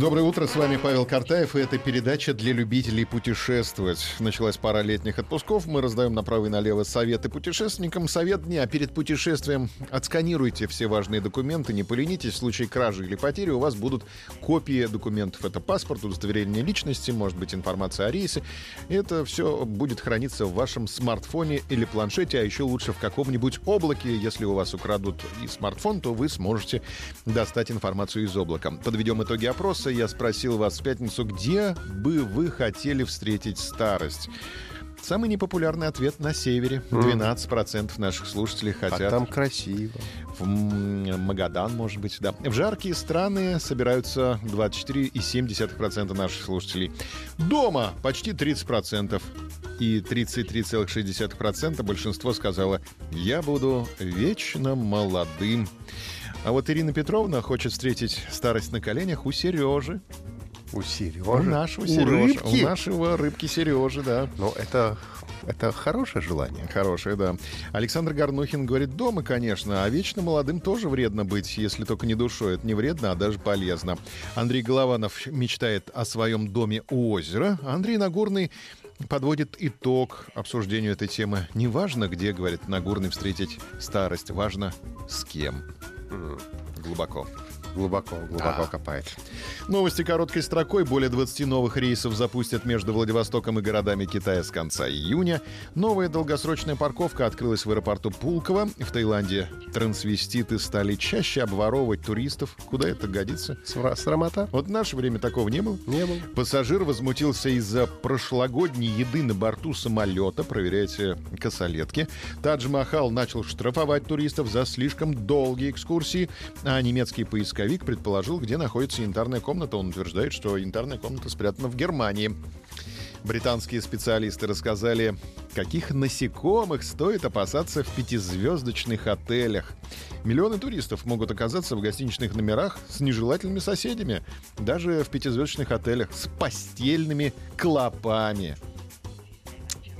Доброе утро, с вами Павел Картаев, и это передача для любителей путешествовать. Началась пара летних отпусков, мы раздаем направо и налево советы путешественникам. Совет дня перед путешествием отсканируйте все важные документы, не поленитесь, в случае кражи или потери у вас будут копии документов. Это паспорт, удостоверение личности, может быть информация о рейсе. Это все будет храниться в вашем смартфоне или планшете, а еще лучше в каком-нибудь облаке. Если у вас украдут и смартфон, то вы сможете достать информацию из облака. Подведем итоги опроса вопроса я спросил вас в пятницу, где бы вы хотели встретить старость? Самый непопулярный ответ на севере. 12% наших слушателей хотят. А там красиво. В Магадан, может быть, да. В жаркие страны собираются 24,7% наших слушателей. Дома почти 30%. И 33,6% большинство сказало, я буду вечно молодым. А вот Ирина Петровна хочет встретить старость на коленях у Сережи. У Сережи? У нашего у Сережи. Рыбки? У нашего рыбки Сережи, да. Ну, это это хорошее желание. Хорошее, да. Александр Горнухин говорит, дома, конечно, а вечно молодым тоже вредно быть, если только не душой. Это не вредно, а даже полезно. Андрей Голованов мечтает о своем доме у озера. Андрей Нагорный подводит итог обсуждению этой темы. Не важно, где, говорит Нагорный, встретить старость, важно с кем. Глубоко. Глубоко, глубоко а. копает. Новости короткой строкой. Более 20 новых рейсов запустят между Владивостоком и городами Китая с конца июня. Новая долгосрочная парковка открылась в аэропорту Пулково. В Таиланде трансвеститы стали чаще обворовывать туристов. Куда это годится? Срамота. Вот в наше время такого не было. Не было. Пассажир возмутился из-за прошлогодней еды на борту самолета. Проверяйте косолетки. Тадж-Махал начал штрафовать туристов за слишком долгие экскурсии, а немецкие поисковики поисковик предположил, где находится янтарная комната. Он утверждает, что янтарная комната спрятана в Германии. Британские специалисты рассказали, каких насекомых стоит опасаться в пятизвездочных отелях. Миллионы туристов могут оказаться в гостиничных номерах с нежелательными соседями, даже в пятизвездочных отелях с постельными клопами.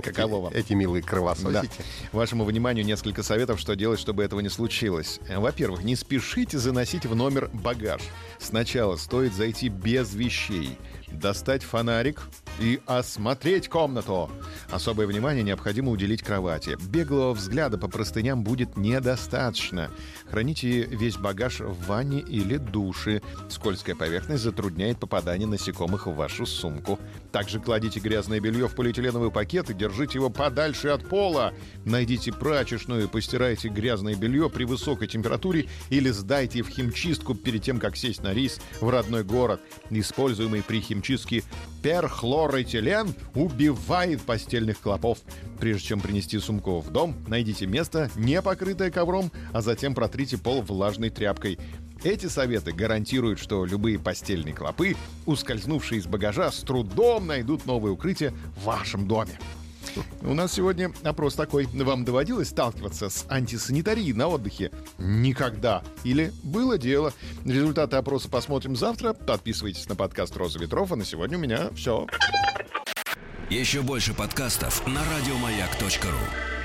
Каково вам? Эти милые кровососики. Да. Вашему вниманию несколько советов, что делать, чтобы этого не случилось. Во-первых, не спешите заносить в номер багаж. Сначала стоит зайти без вещей, достать фонарик, и осмотреть комнату. Особое внимание необходимо уделить кровати. Беглого взгляда по простыням будет недостаточно. Храните весь багаж в ванне или душе. Скользкая поверхность затрудняет попадание насекомых в вашу сумку. Также кладите грязное белье в полиэтиленовый пакет и держите его подальше от пола. Найдите прачечную и постирайте грязное белье при высокой температуре или сдайте в химчистку перед тем, как сесть на рейс в родной город. Используемый при химчистке перхлорэтилен убивает постельных клопов. Прежде чем принести сумку в дом, найдите место, не покрытое ковром, а затем протрите пол влажной тряпкой. Эти советы гарантируют, что любые постельные клопы, ускользнувшие из багажа, с трудом найдут новое укрытие в вашем доме. У нас сегодня опрос такой. Вам доводилось сталкиваться с антисанитарией на отдыхе? Никогда. Или было дело? Результаты опроса посмотрим завтра. Подписывайтесь на подкаст «Роза ветров». А на сегодня у меня все. Еще больше подкастов на радиомаяк.ру